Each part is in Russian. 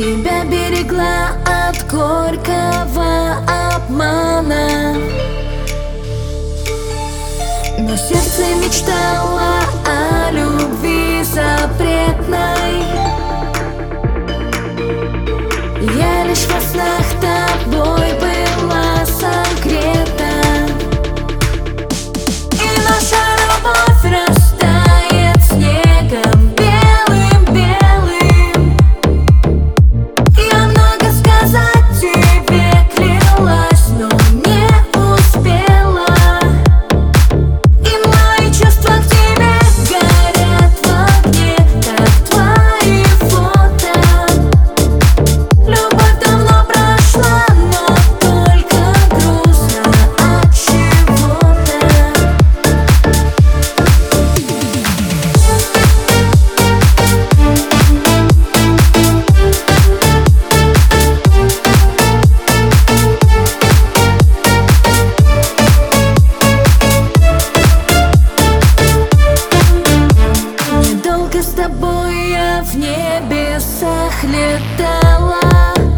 тебя берегла от горького обмана. Но сердце мечтало о любви запретной. страдала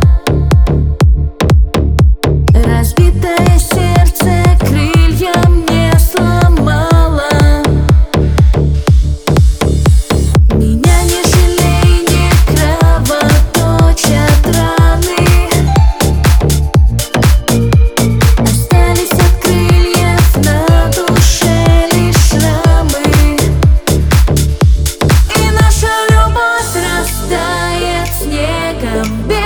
the